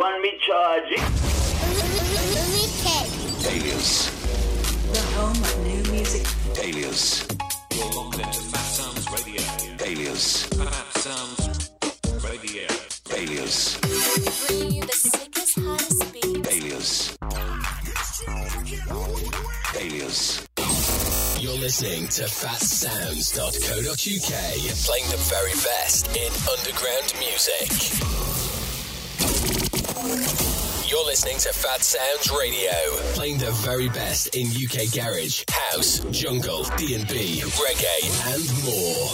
one me charge it? Alias. The home of new music. Alias. You're locked into Fat Sounds Radio. Alias. Fat Sounds Radio. Alias. Bring you the sickest, hottest beats. Alias. Alias. You're listening to phatsoundz.co.uk, playing the very best in underground music. You're listening to Phatsoundz Radio, playing the very best in UK garage, house, jungle, D&B, reggae, and more.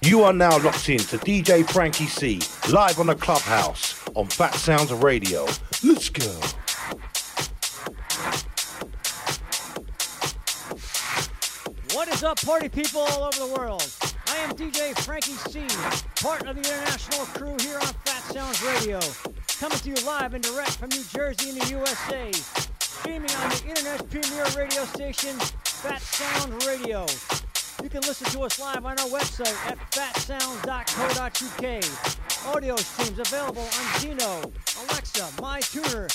You are now locked in to DJ FrankEC, live on the Clubhouse on Phatsoundz Radio. Let's go. What is up, party people all over the world? I am DJ FrankEC, part of the international crew here on Fat Sounds Radio, coming to you live and direct from New Jersey in the USA, streaming on the internet's premier radio station, Fat Sound Radio. You can listen to us live on our website at phatsoundz.co.uk. Audio streams available on Zeno, Alexa, MyTuner.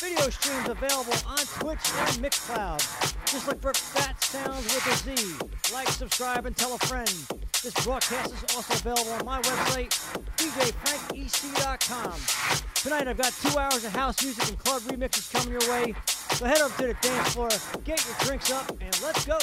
Video streams available on Twitch and Mixcloud. Just look for Phatsoundz with a Z. Like, subscribe, and tell a friend. This broadcast is also available on my website, djfrankec.com. Tonight I've got two hours of house music and club remixes coming your way. So head over to the dance floor, get your drinks up, and let's go.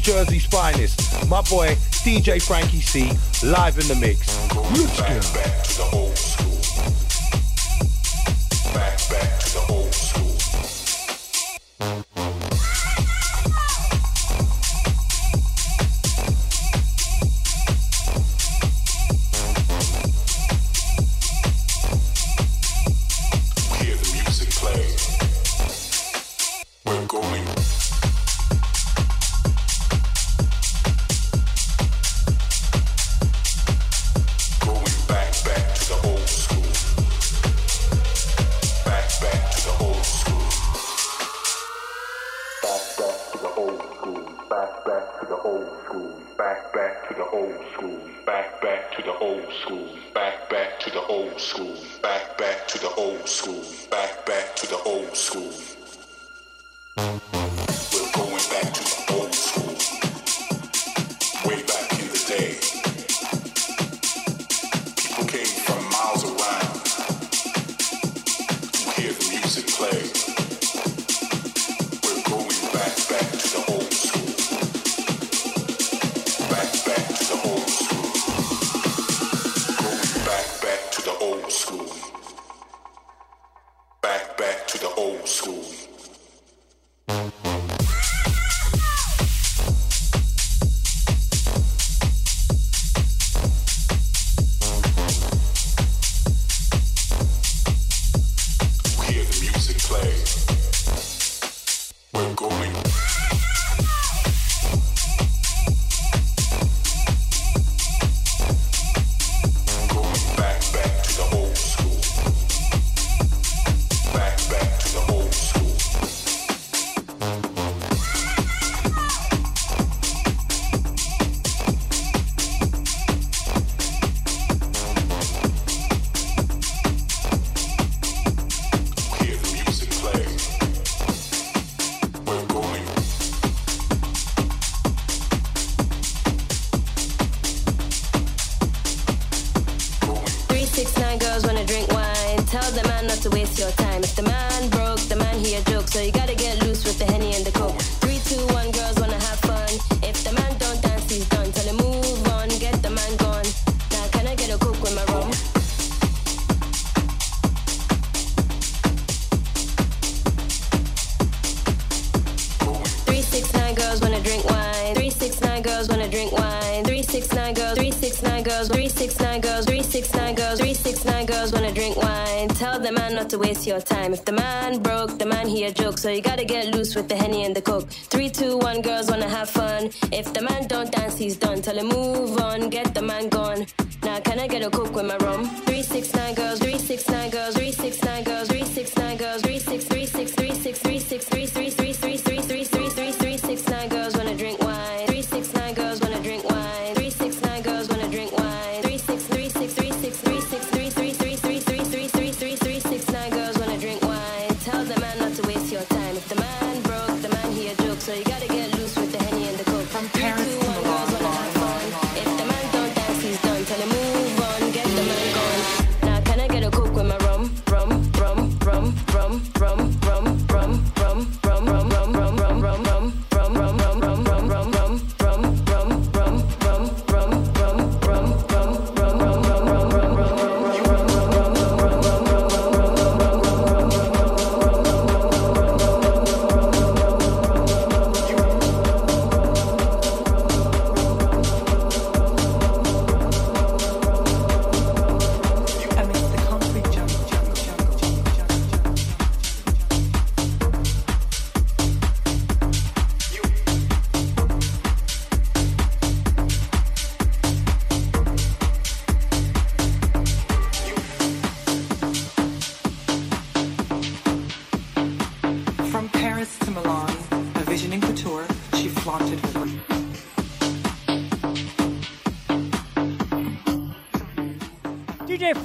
Jersey's finest. My boy, DJ FrankEC, live in the mix. Let's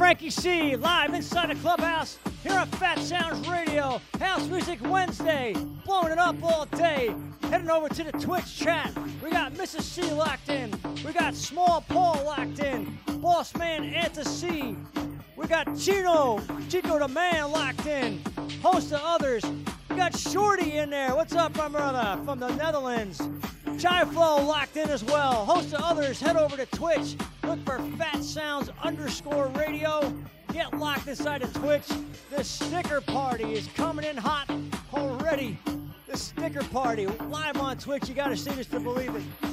FrankEC live inside the clubhouse here on Phatsoundz Radio. House Music Wednesday, blowing it up all day. Heading over to the Twitch chat. We got Mrs. C locked in. We got Small Paul locked in. Boss Man Anta C. We got Chino, Chico the Man locked in. Host of others. We got Shorty in there. What's up, my brother? From the Netherlands. Chai Flow locked in as well. Host of others. Head over to Twitch. Look for Phatsoundz underscore radio. Get locked inside of Twitch. The sticker party is coming in hot already. The sticker party live on Twitch. You got to see this to believe it.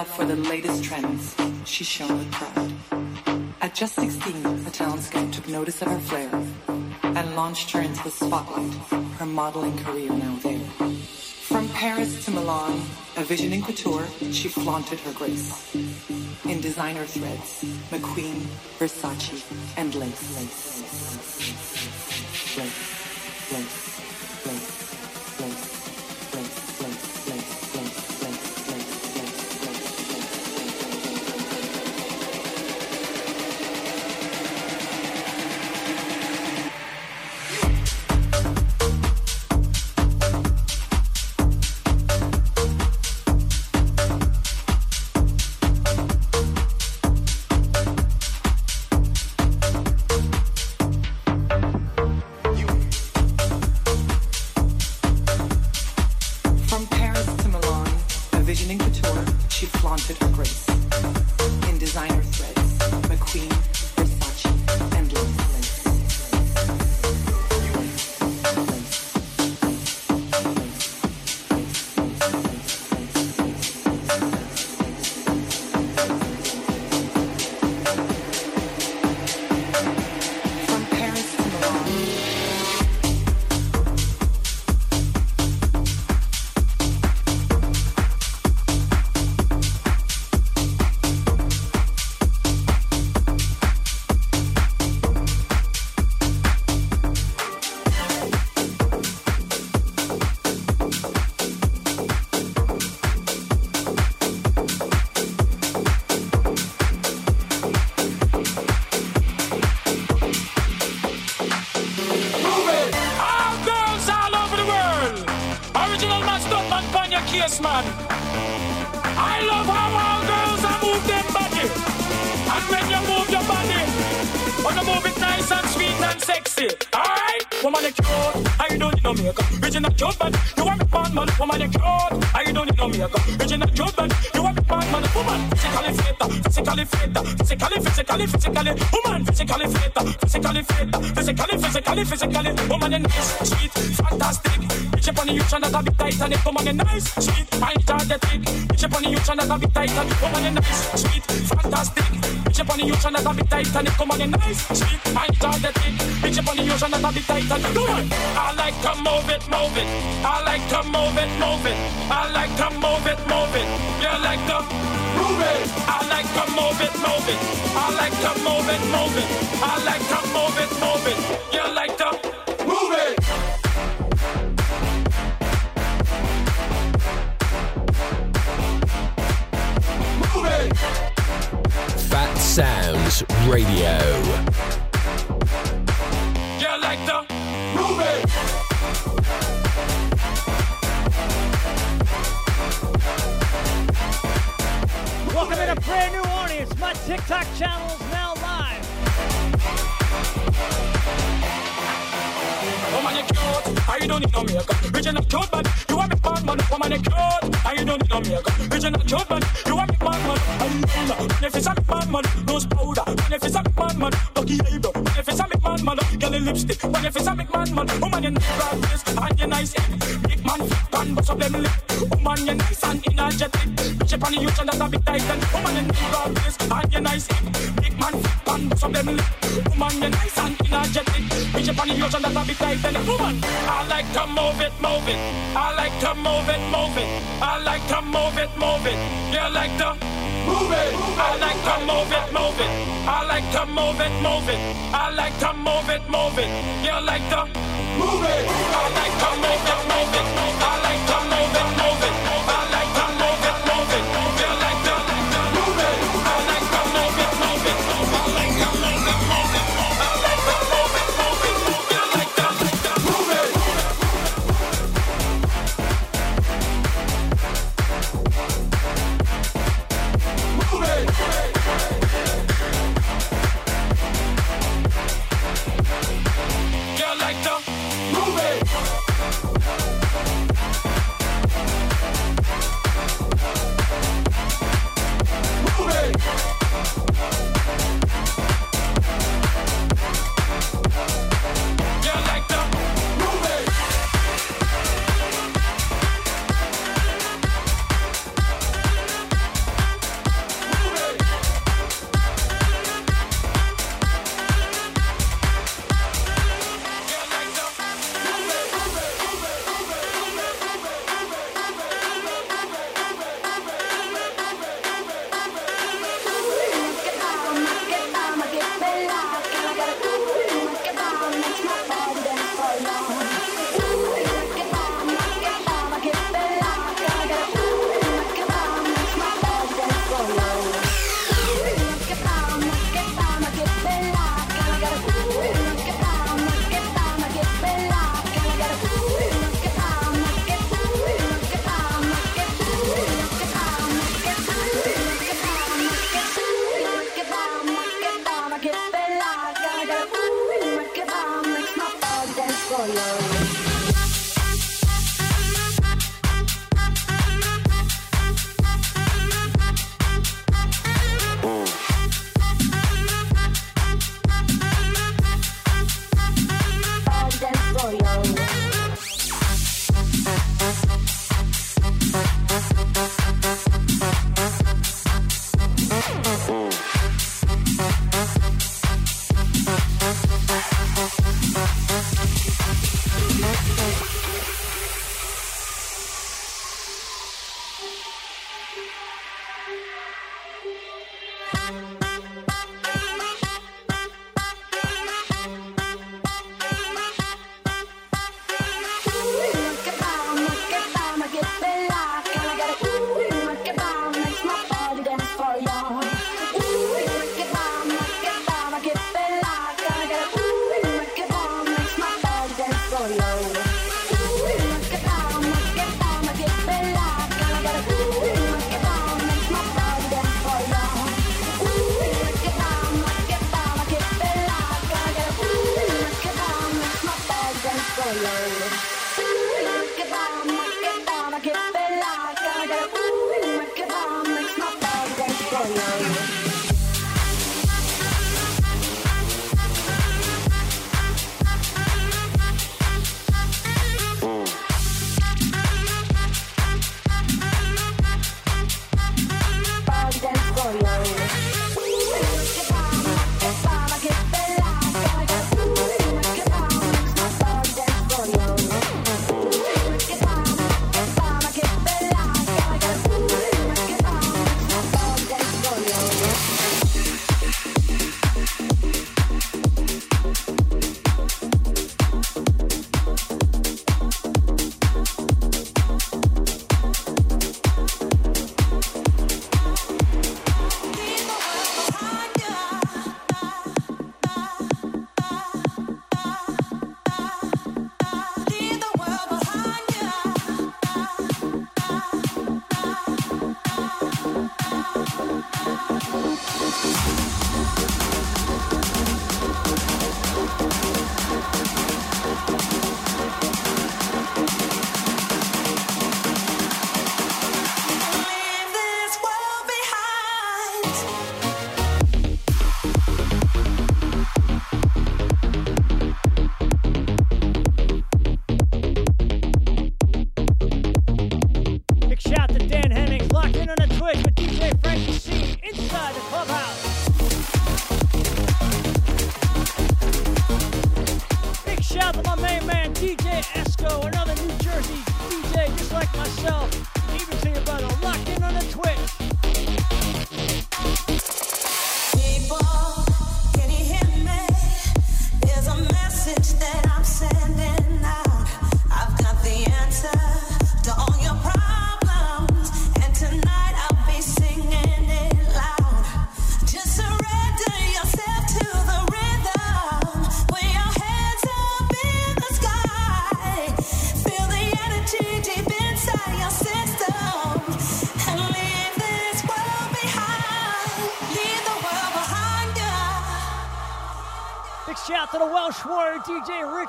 love for the latest trends, she shone with pride. At just 16, the scout took notice of her flair and launched her into the spotlight, her modeling career now there. From Paris to Milan, a vision in couture, she flaunted her grace. In designer threads, McQueen, Versace, and lace, lace, lace, lace. lace. And you nice, sweet, energetic. Bitch up on the youth and a bit tight and it. On. I like to move it, move it. I like to move it, move it. I like to move it, move it. You like to move it. I like to move it, move it. I like to move it, move it. I like to move it, move it. Makeup. Original cute, but you want me man, man. Woman, you cute. I don't need no makeup. Original cute, but you want me man, man. And if it's a man, man, nose powder. And if it's a man, man, lucky eyebrow. And if it's a man, man, girl in lipstick. And if it's a man, man, woman, you nice broad and you nice head. Big man, can bust up them lip. Woman, you nice and energetic. Bitch up on the youth and that a bit tight. And woman, you nice broad and you nice head. Big man, can bust up them lip. Woman, you nice and energetic. Bitch up on the and that a bit tight. And woman, I like to move it, move it. I like to move it, move it. I like to move it, move it. You like to move it. I like to move it, move it. I like to move it, move it. I like to move it, move it. You like to move it. I like to move it, move it. I like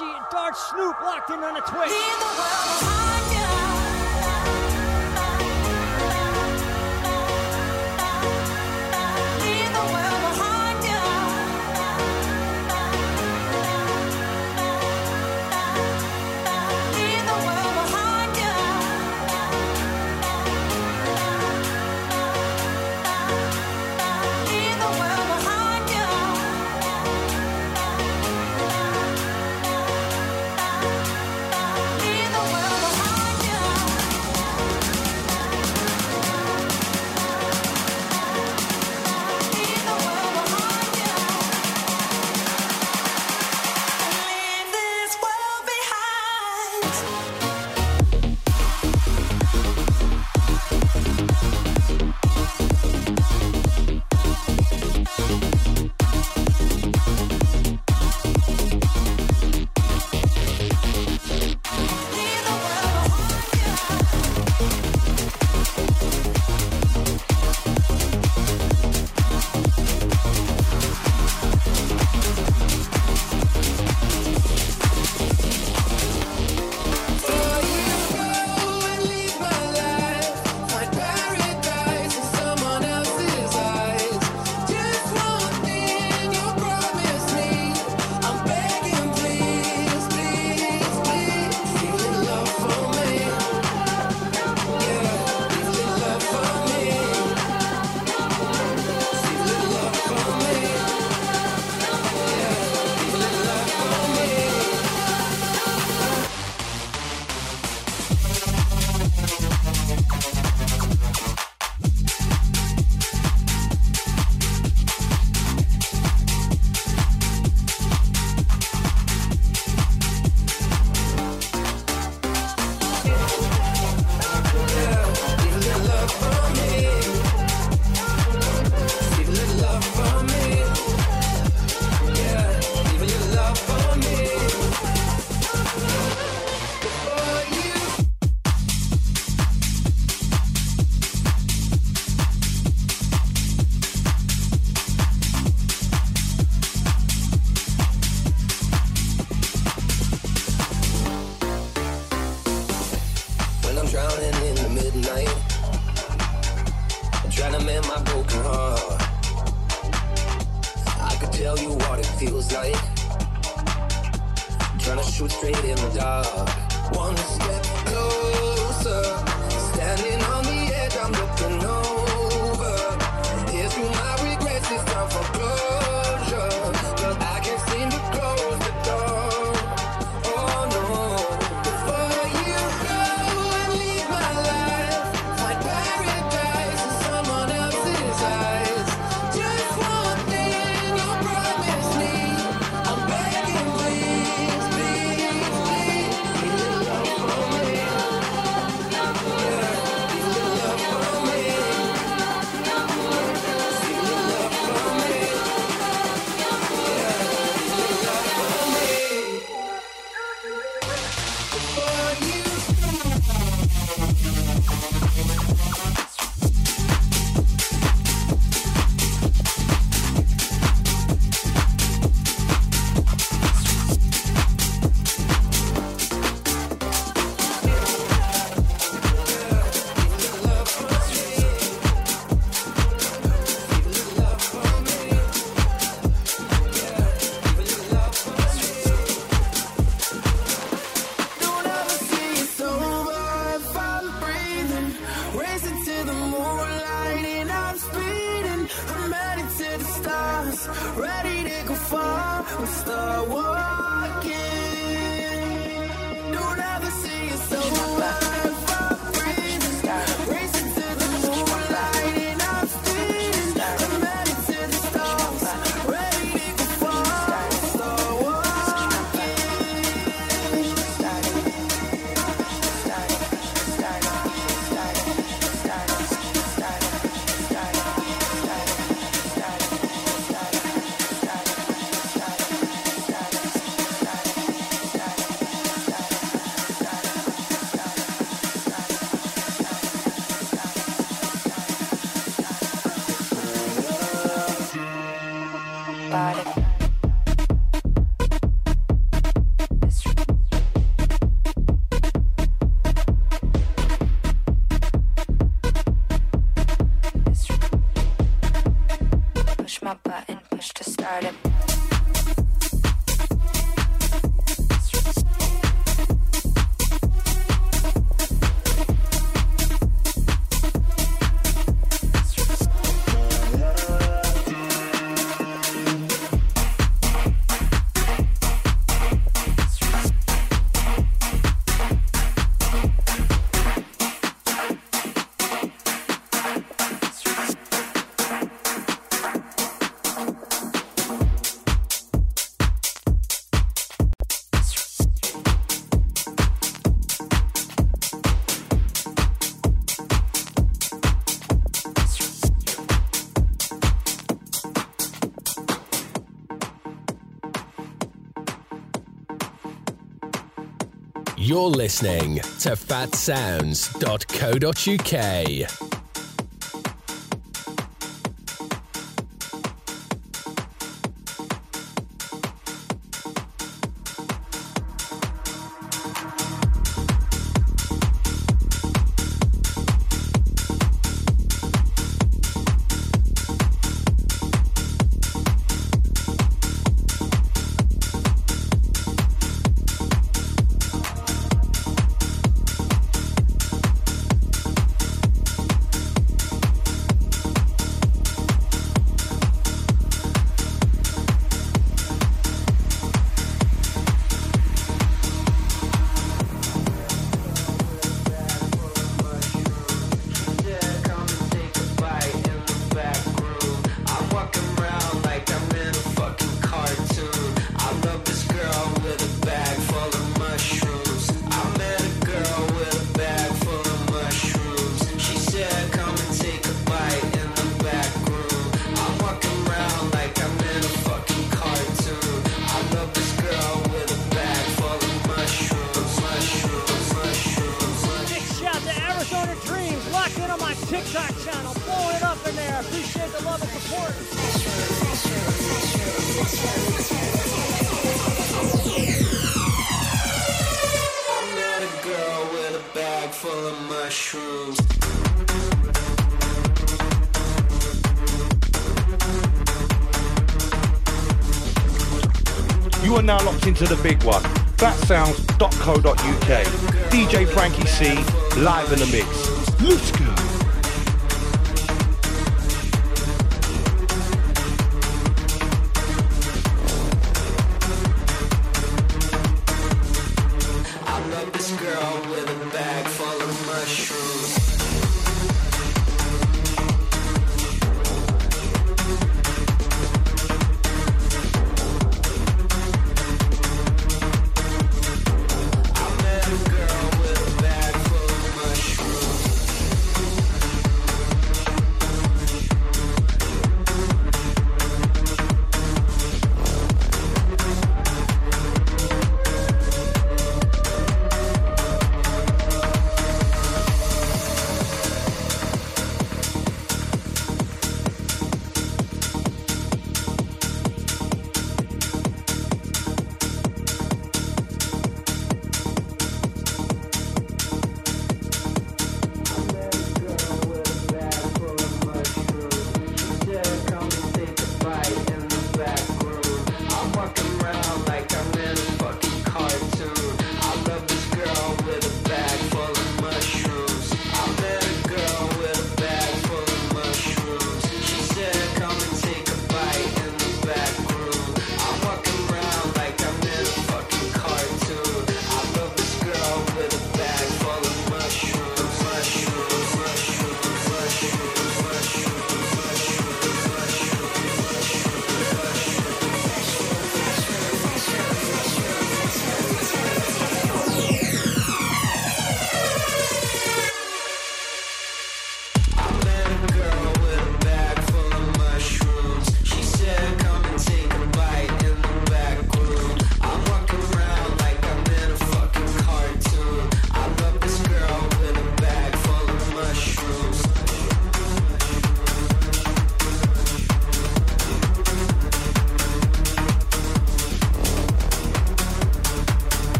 And Dart Snoop locked in on a Twitch. You're listening to phatsoundz.co.uk. to the big one, phatsoundz.co.uk. DJ FrankEC, live in the mix.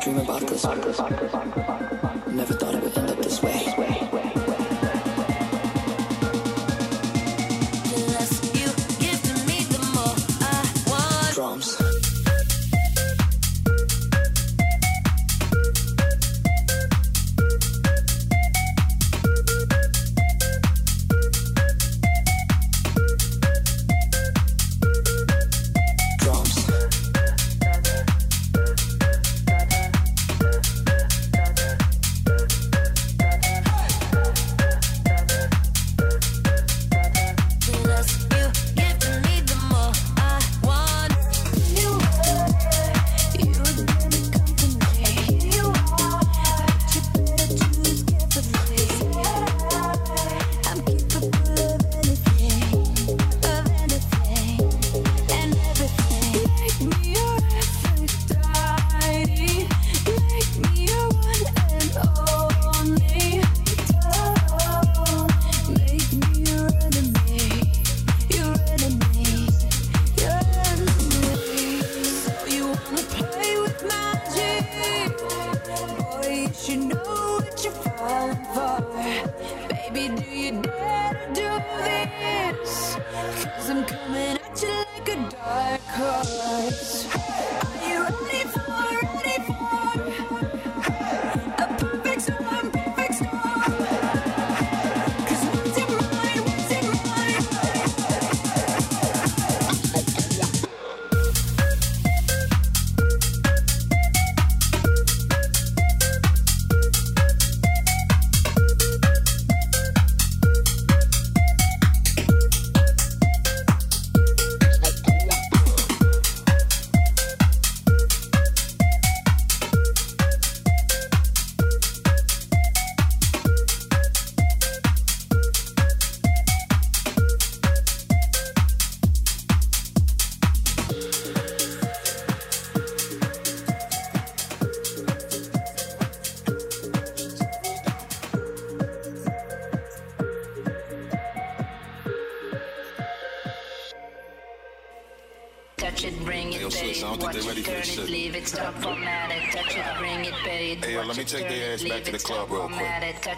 dream about this.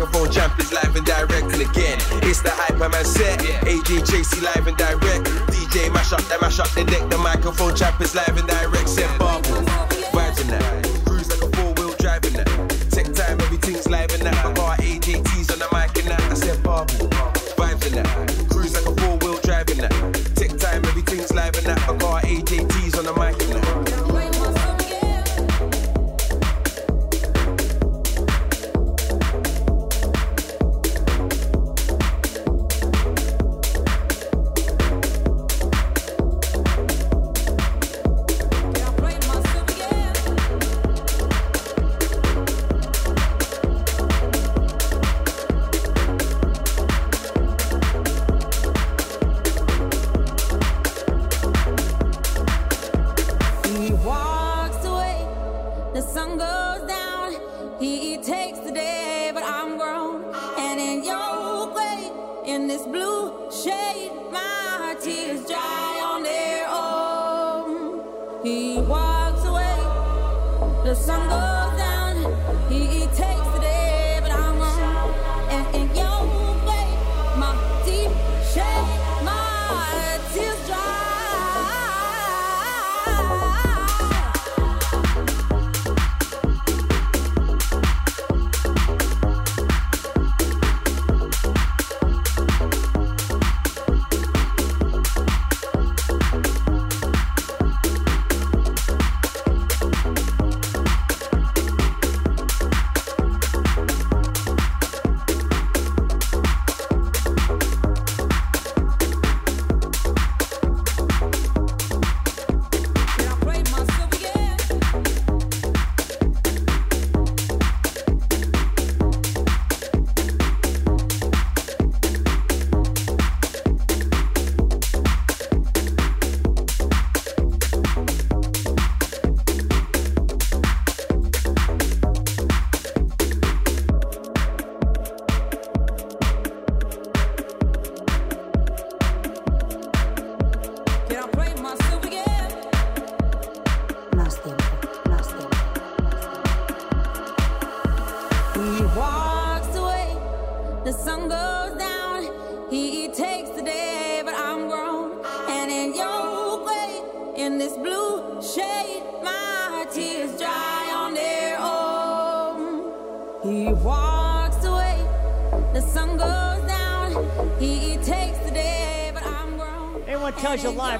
microphone champ is live and direct. And again, it's the hype I'm set. AJ JC live and direct. DJ mash up, they mash up the deck. The microphone champ is live and direct. Set bubble. Vibes in that. Cruise like a four wheel driving that. Take time, everything's live and that.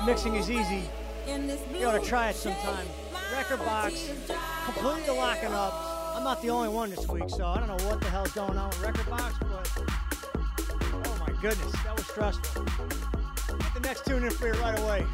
Live mixing is easy, you ought to try it sometime. Rekordbox, completely locking up. I'm not the only one this week, so I don't know what the hell's going on with rekordbox, but oh my goodness, that was stressful. Get the next tune in for you right away.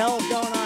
In holy hell is going on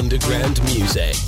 underground music.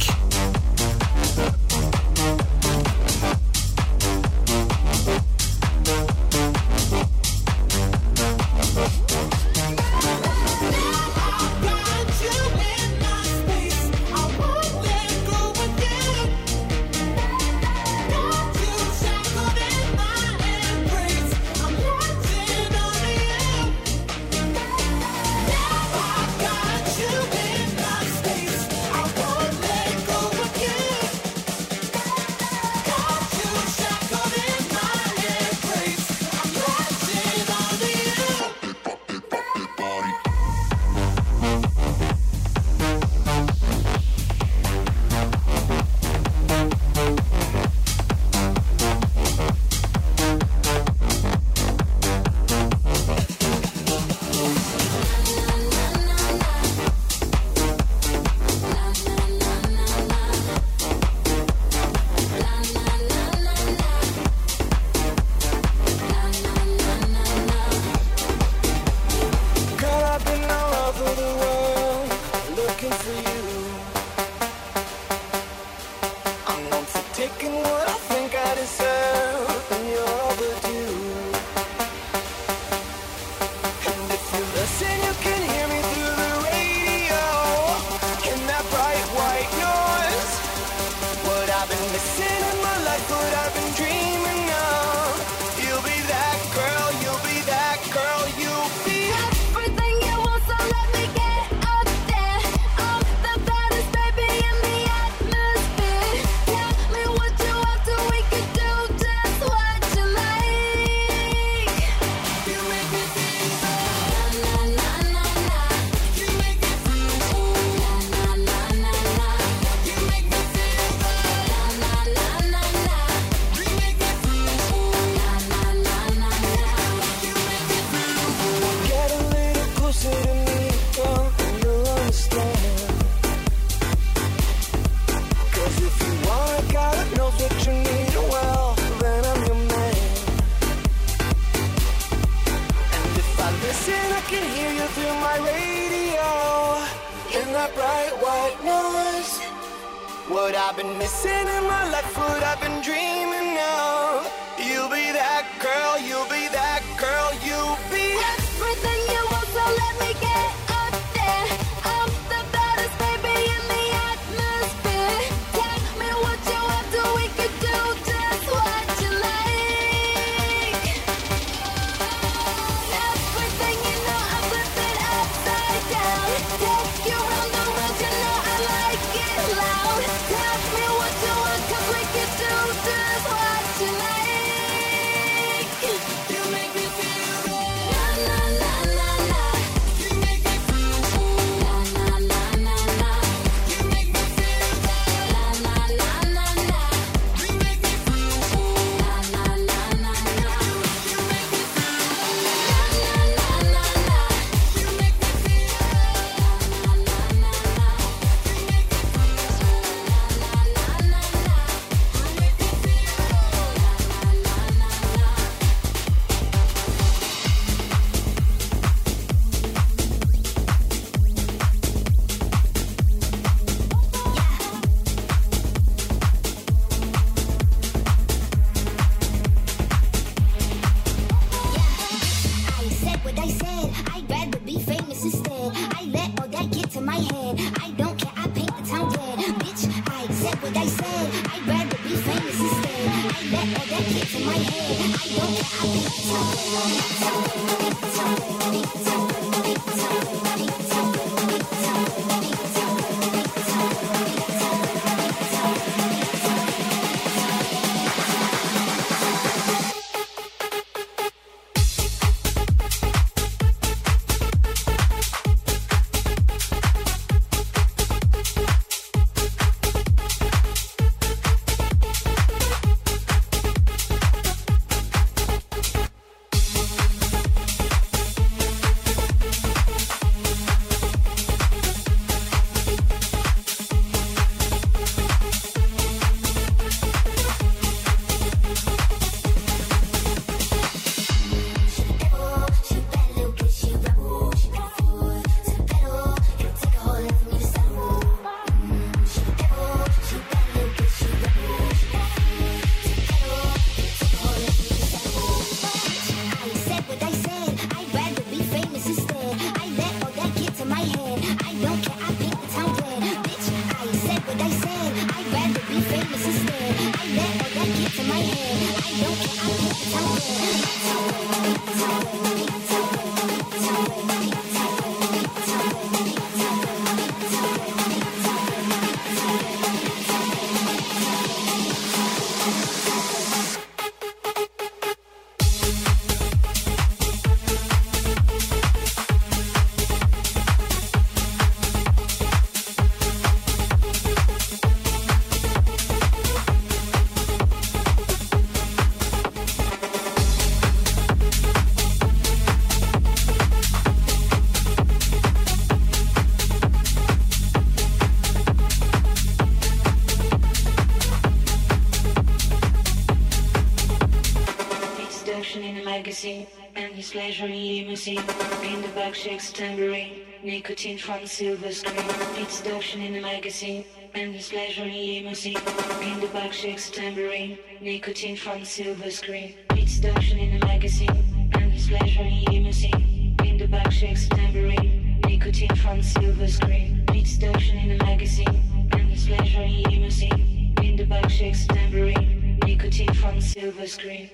luxury limousine, in the back shakes tambourine, nicotine from silver screen, it's Dauphin in the magazine, and his leisurely limousine, in the back shakes tambourine, nicotine from silver screen, it's Dauphin in the magazine, and his leisurely limousine, in the back shakes tambourine, nicotine from silver screen, it's Dauphin in the magazine, and his leisurely limousine, in the back shakes tambourine, nicotine from silver screen.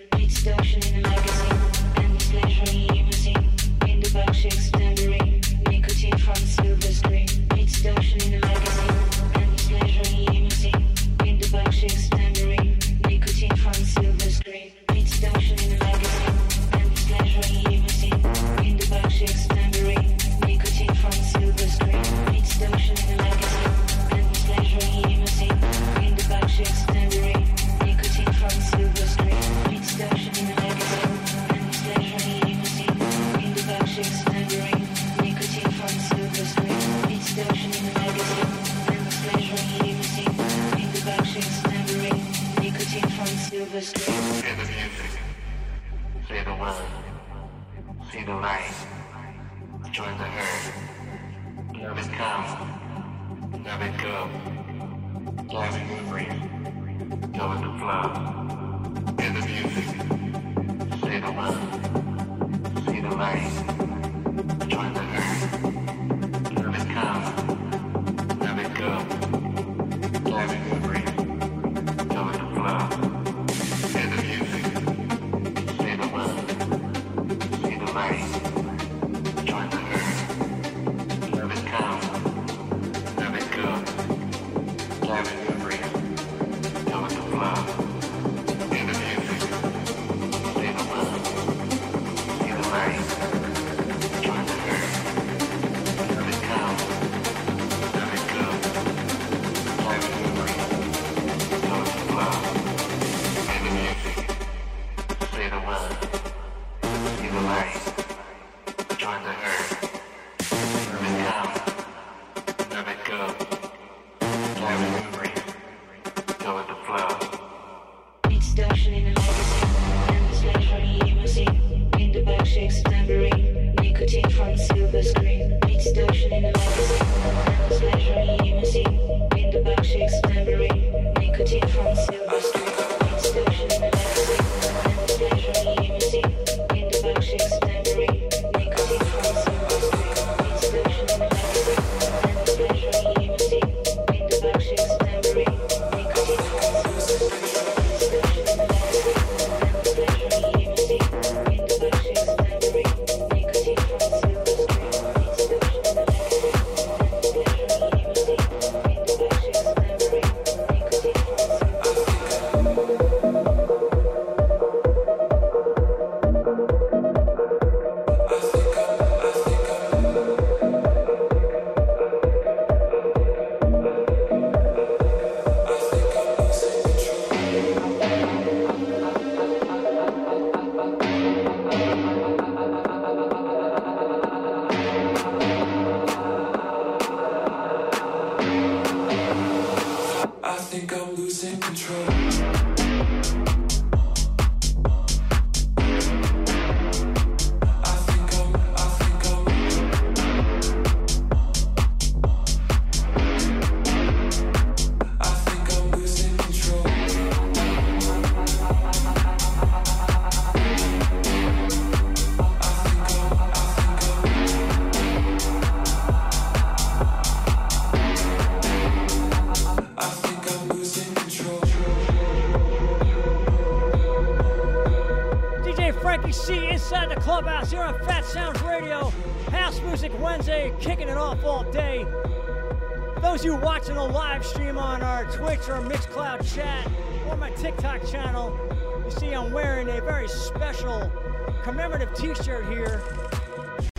T-shirt here.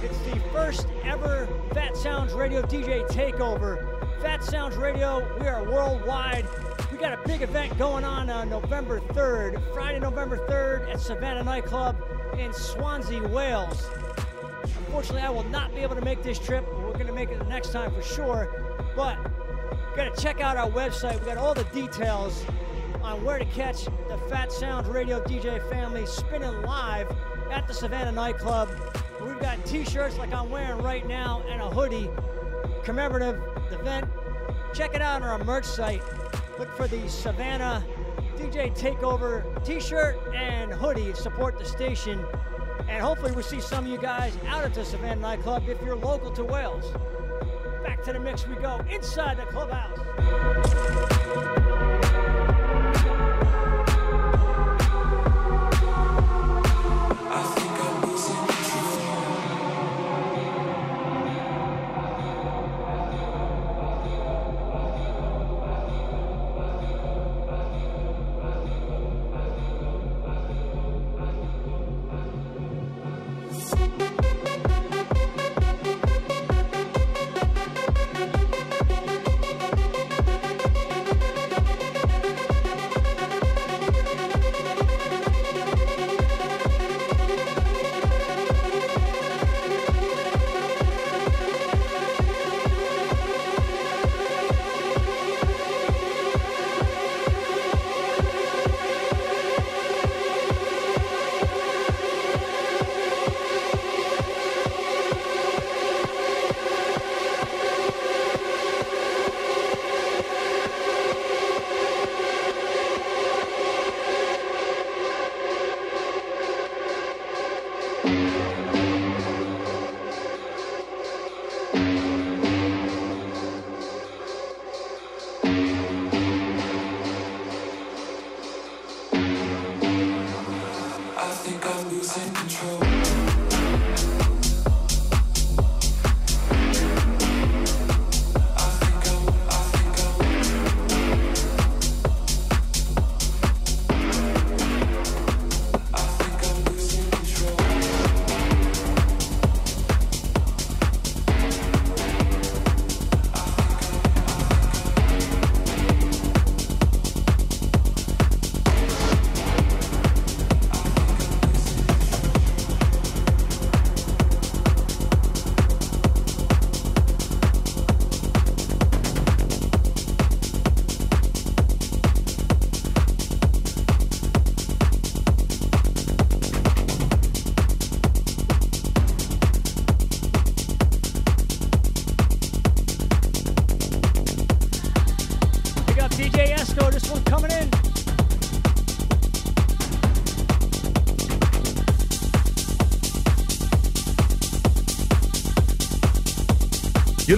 It's the first ever Phatsoundz Radio DJ takeover. Phatsoundz Radio, we are worldwide. We got a big event going on on November 3rd, Friday, November 3rd at Savannah Nightclub in Swansea, Wales. Unfortunately, I will not be able to make this trip. We're going to make it the next time for sure. But you got to check out our website. We got all the details on where to catch the Phatsoundz Radio DJ family spinning live at the Savannah nightclub. We've got t-shirts like I'm wearing right now and a hoodie commemorative event. Check it out on our merch site. Look for the Savannah DJ Takeover t-shirt and hoodie. Support the station. And hopefully we'll see some of you guys out at the Savannah nightclub if you're local to Wales. Back to the mix we go inside the clubhouse.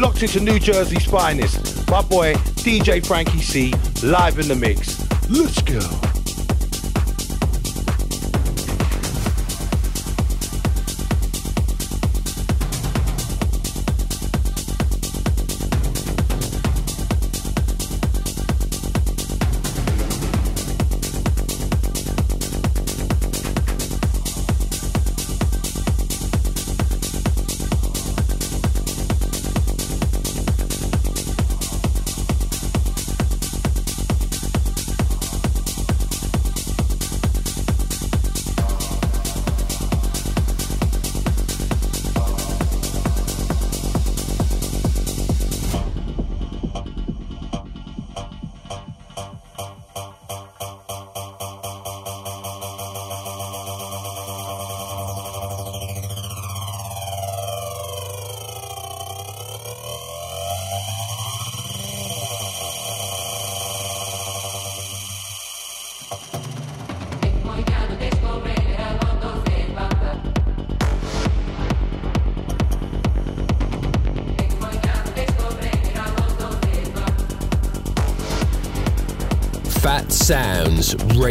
You're locked into New Jersey's finest. My boy, DJ FrankEC, live in the mix. Let's go.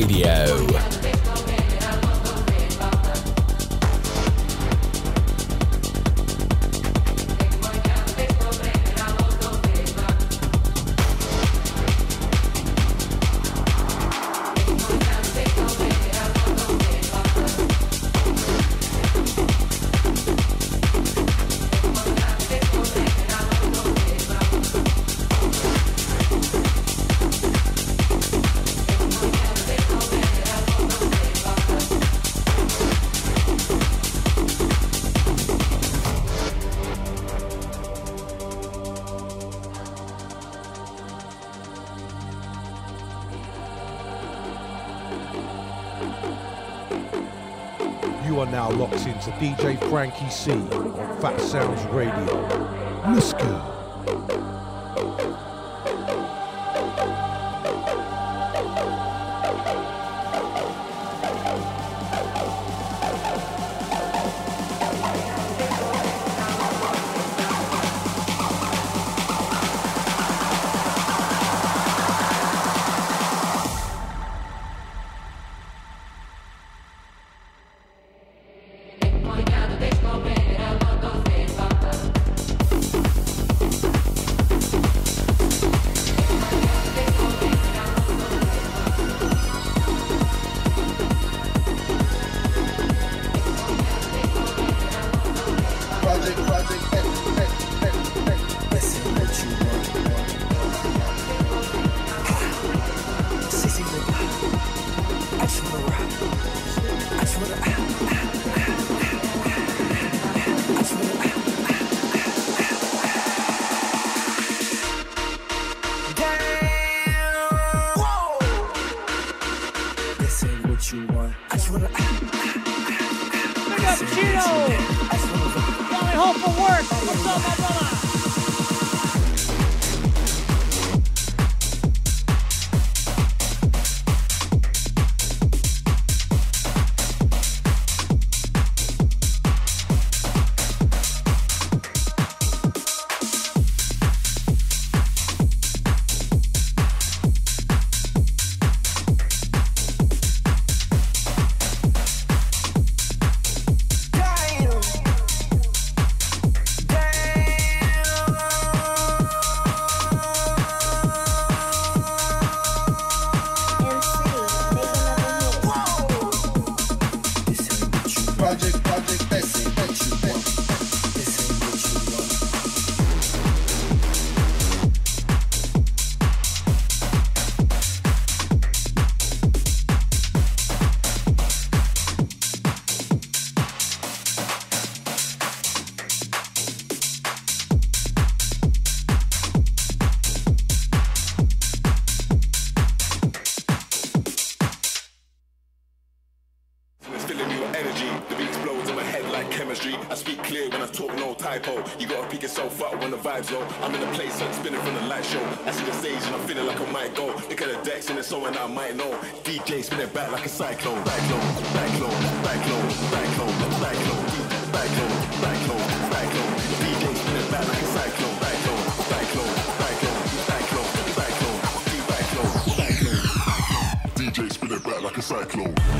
Radio. You are now locked into DJ FrankEC on Phatsoundz Radio. Let's go. back like a cyclone. Cyclone, cyclone, cyclone, cyclone, cyclone, cyclone, cyclone, cyclone. DJ spin it back like a cyclone. Cyclone, cyclone. DJ spin it back like a cyclone.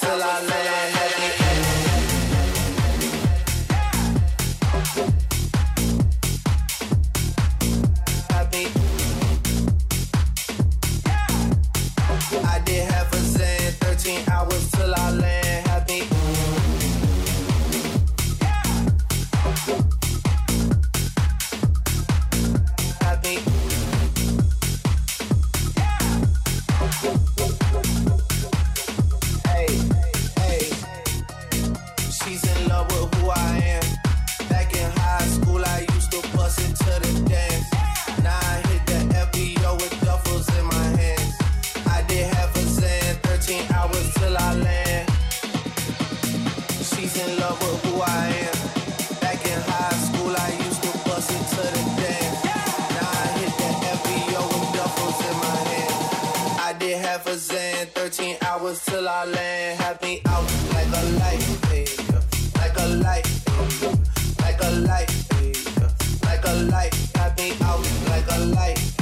till I land. life.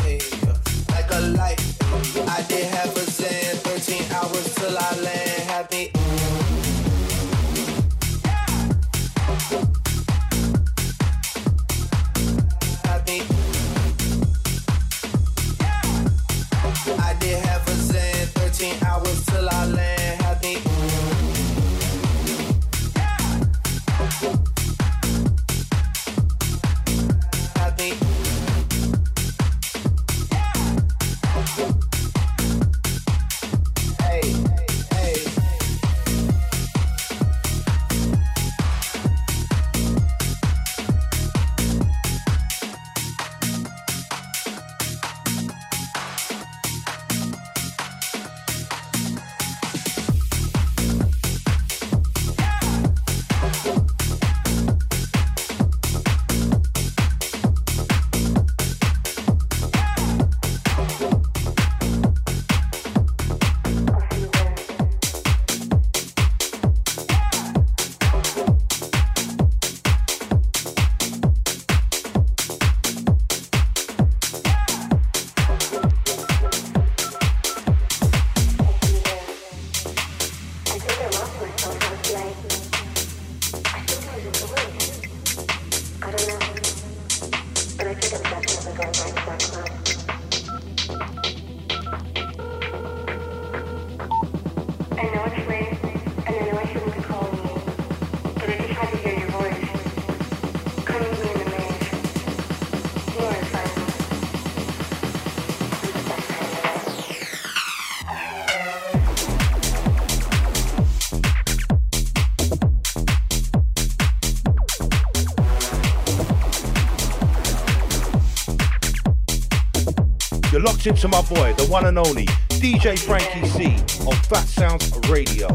Listen to my boy, the one and only DJ FrankEC on Phatsoundz Radio.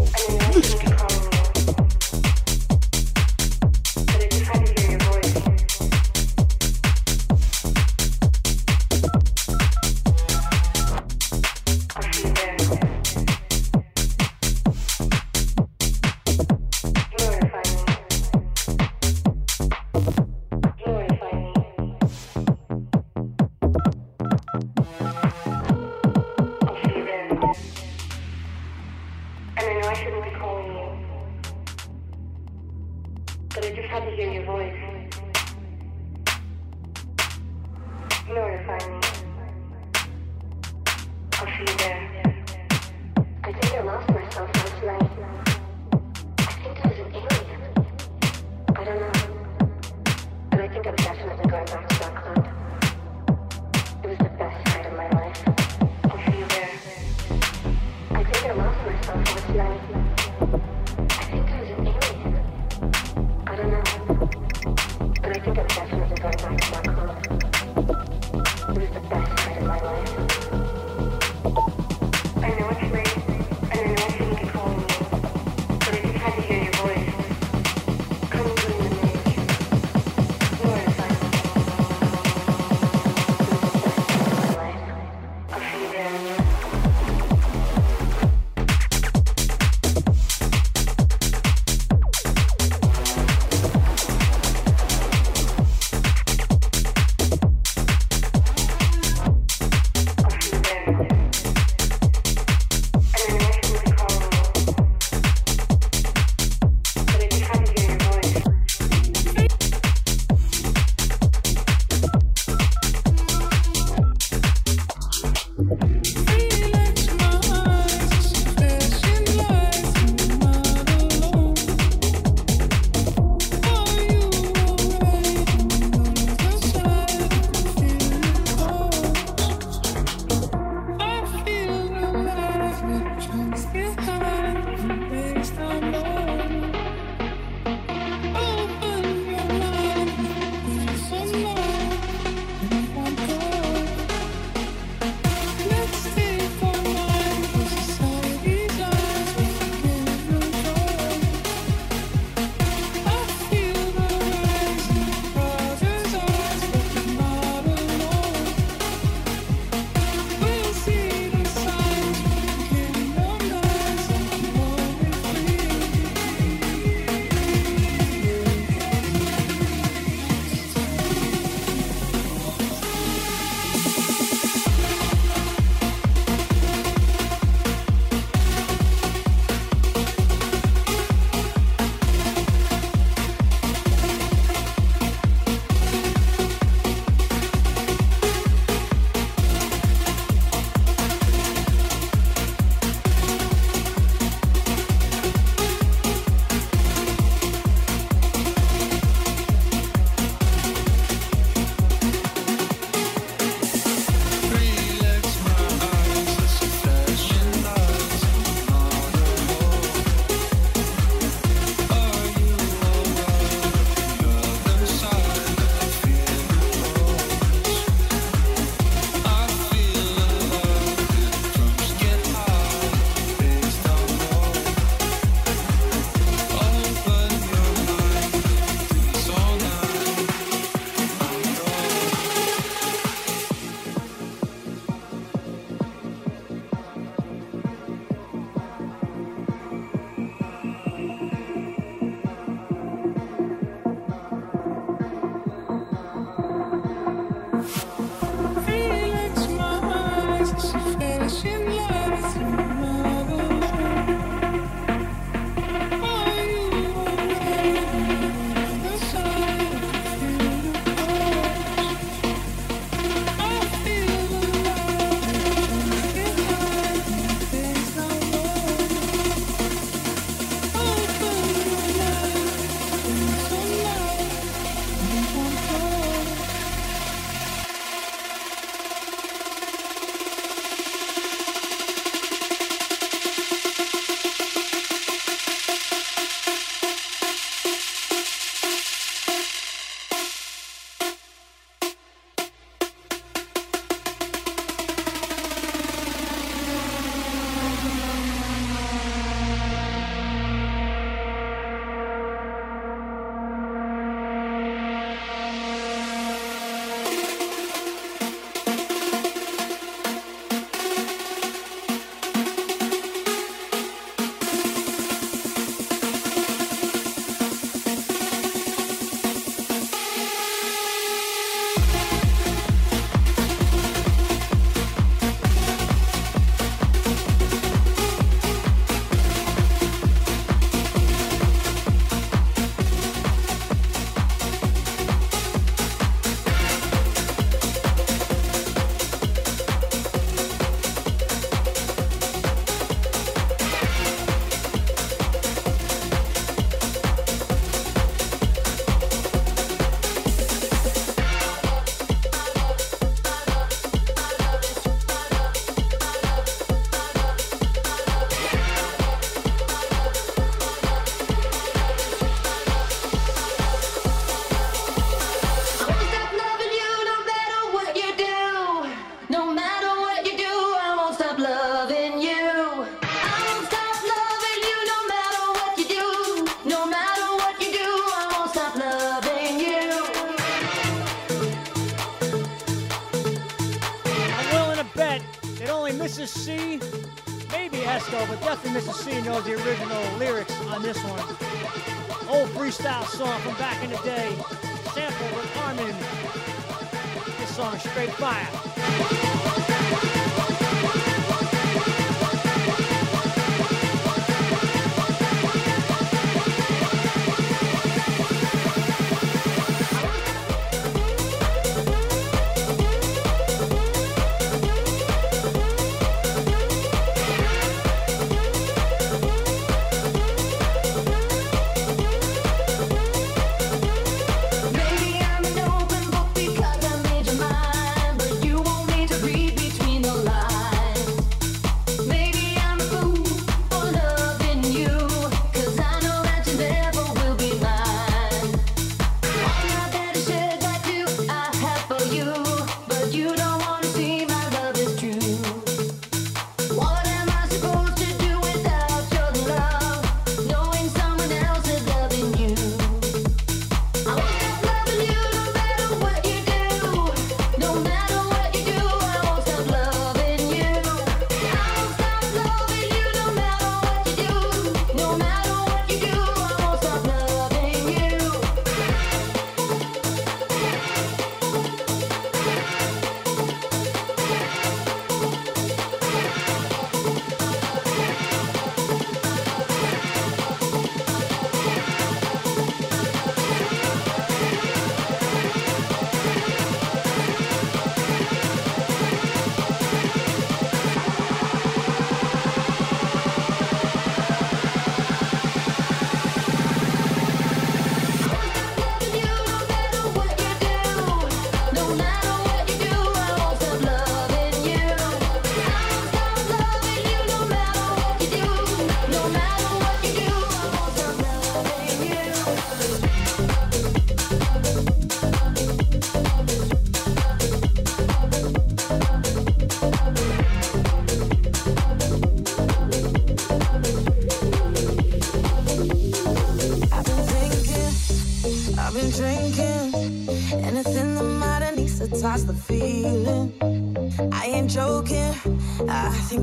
Let's go.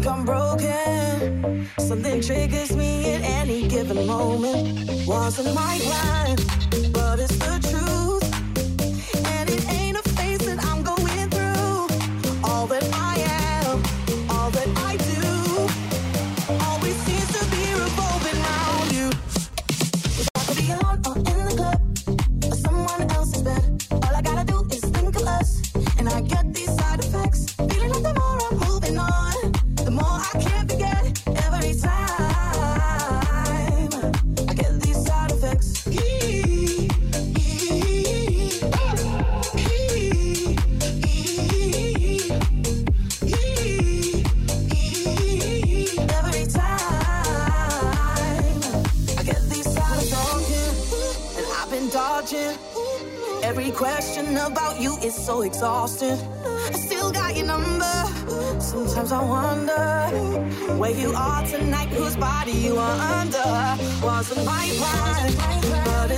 think I'm broken. Something triggers me at any given moment. Wasn't my body you are under. Wasn't my plan, but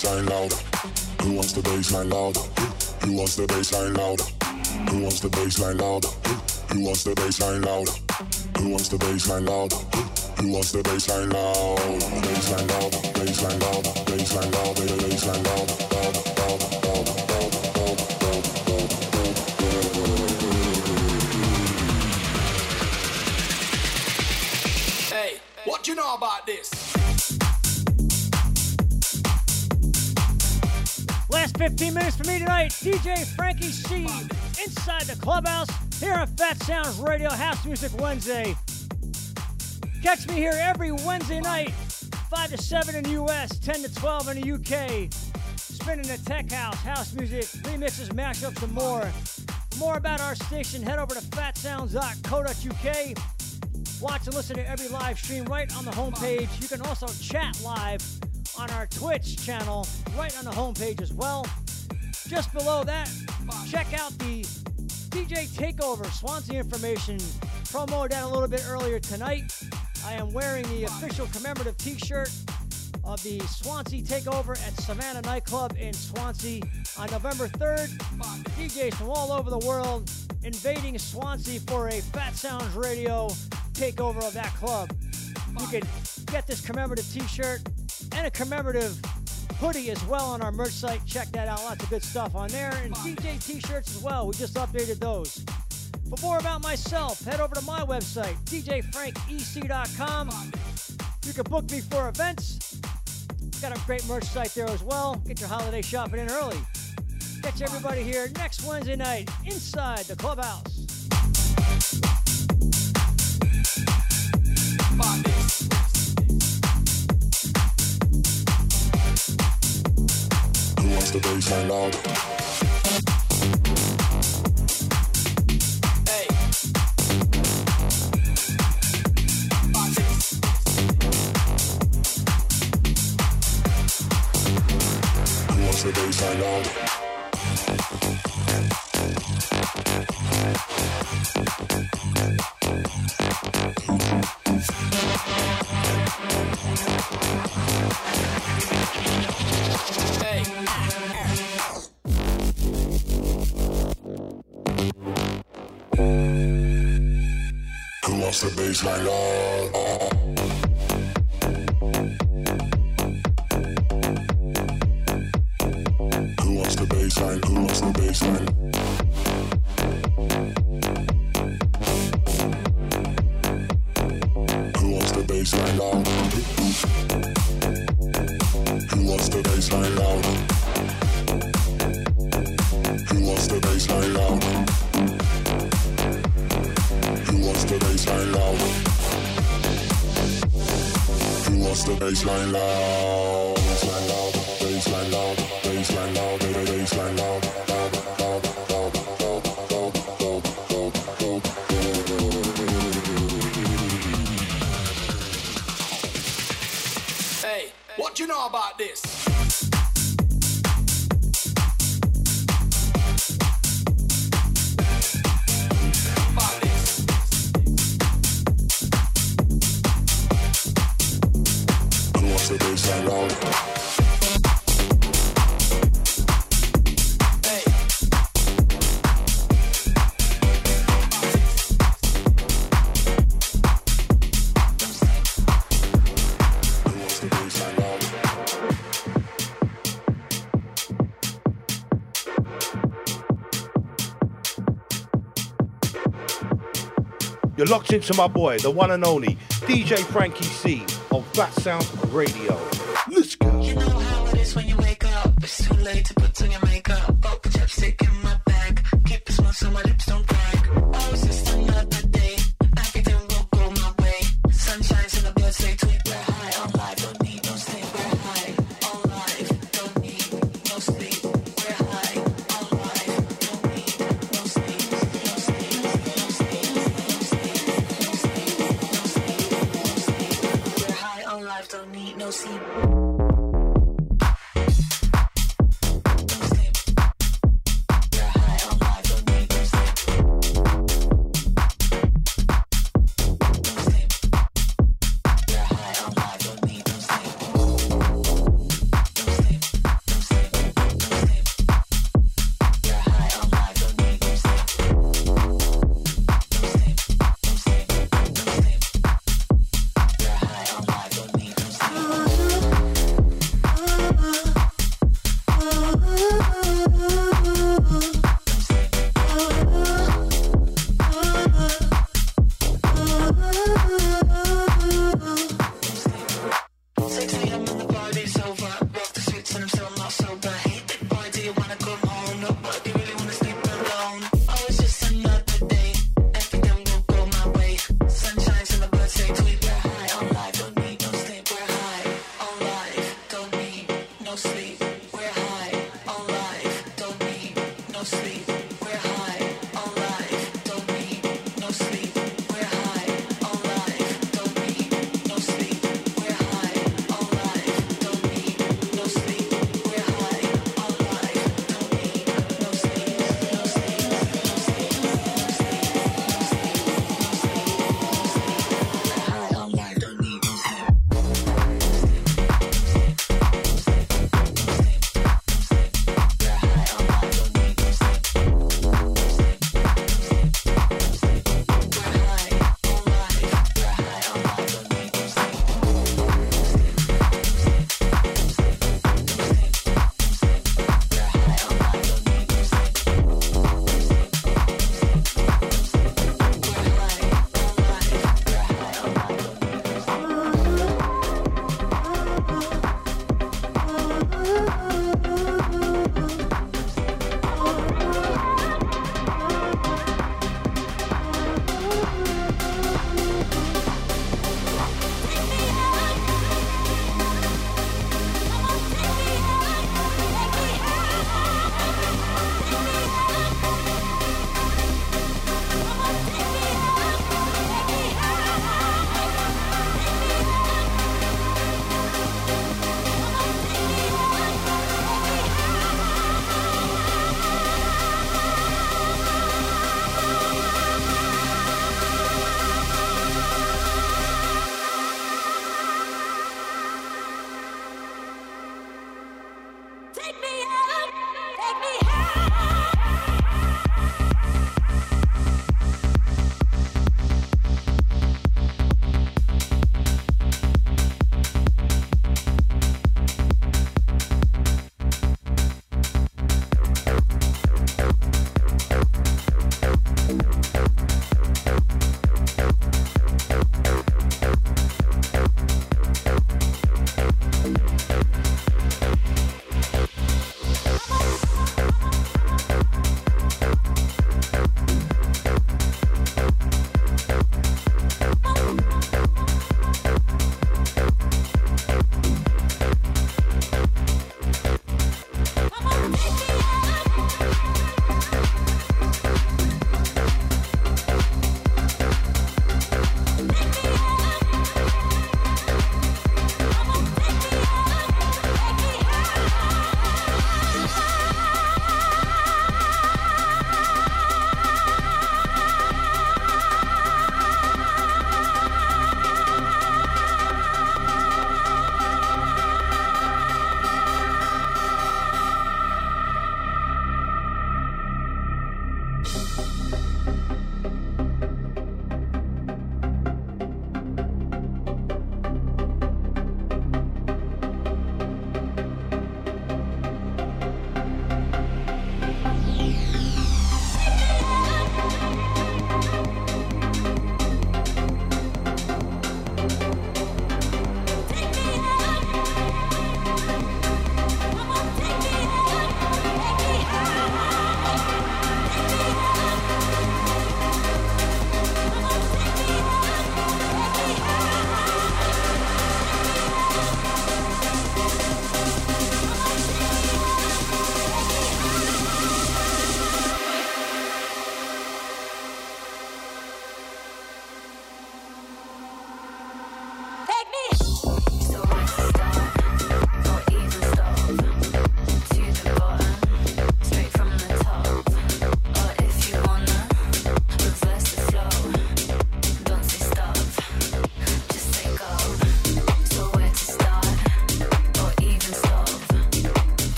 bassline louder? Who wants the bassline louder? Who wants the bassline louder? Who wants the bassline louder? Who wants the bassline louder? Who wants the bassline louder? Who wants the bassline louder? Bassline louder, bassline louder, bassline louder, bassline louder. 15 minutes for me tonight, DJ FrankEC inside the clubhouse here on Phatsoundz Radio House Music Wednesday. Catch me here every Wednesday night, 5 to 7 in the US, 10 to 12 in the UK. Spinning the tech house, house music, remixes, mashups, and more. For more about our station, head over to phatsoundz.co.uk. Watch and listen to every live stream right on the homepage. You can also chat live on our Twitch channel right on the homepage as well. Just below that, check out the DJ Takeover Swansea information. promo down a little bit earlier tonight. I am wearing the official commemorative t shirt of the Swansea Takeover at Savannah Nightclub in Swansea on November 3rd. DJs from all over the world invading Swansea for a Phatsoundz Radio takeover of that club. You can get this commemorative t shirt and a commemorative hoodie as well on our merch site. Check that out. Lots of good stuff on there. And DJ t shirts as well. We just updated those. For more about myself, head over to my website, djfrankec.com. You can book me for events. Got a great merch site there as well. Get your holiday shopping in early. Catch everybody here next Wednesday night inside the clubhouse. Wants the bassline louder? Wants the bassline locked into my boy, the one and only DJ FrankEC on Phatsoundz Radio.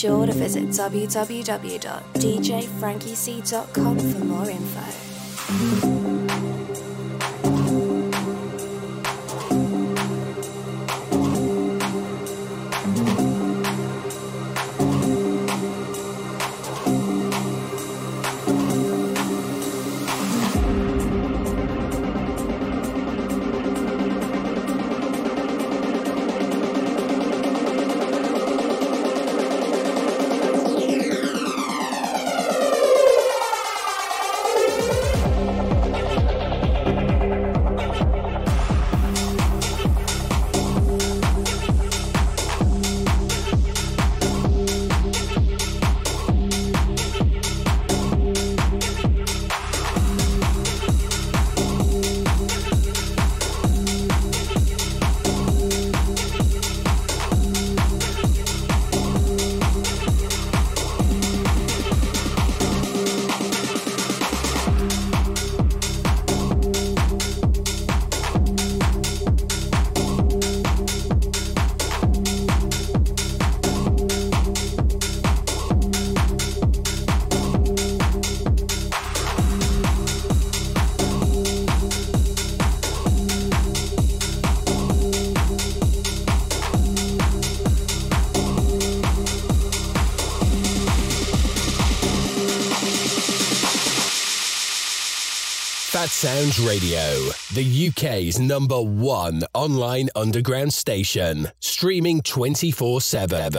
Sure to visit www.djfrankec.com for more info. Sounds Radio, the UK's number one online underground station, streaming 24 7.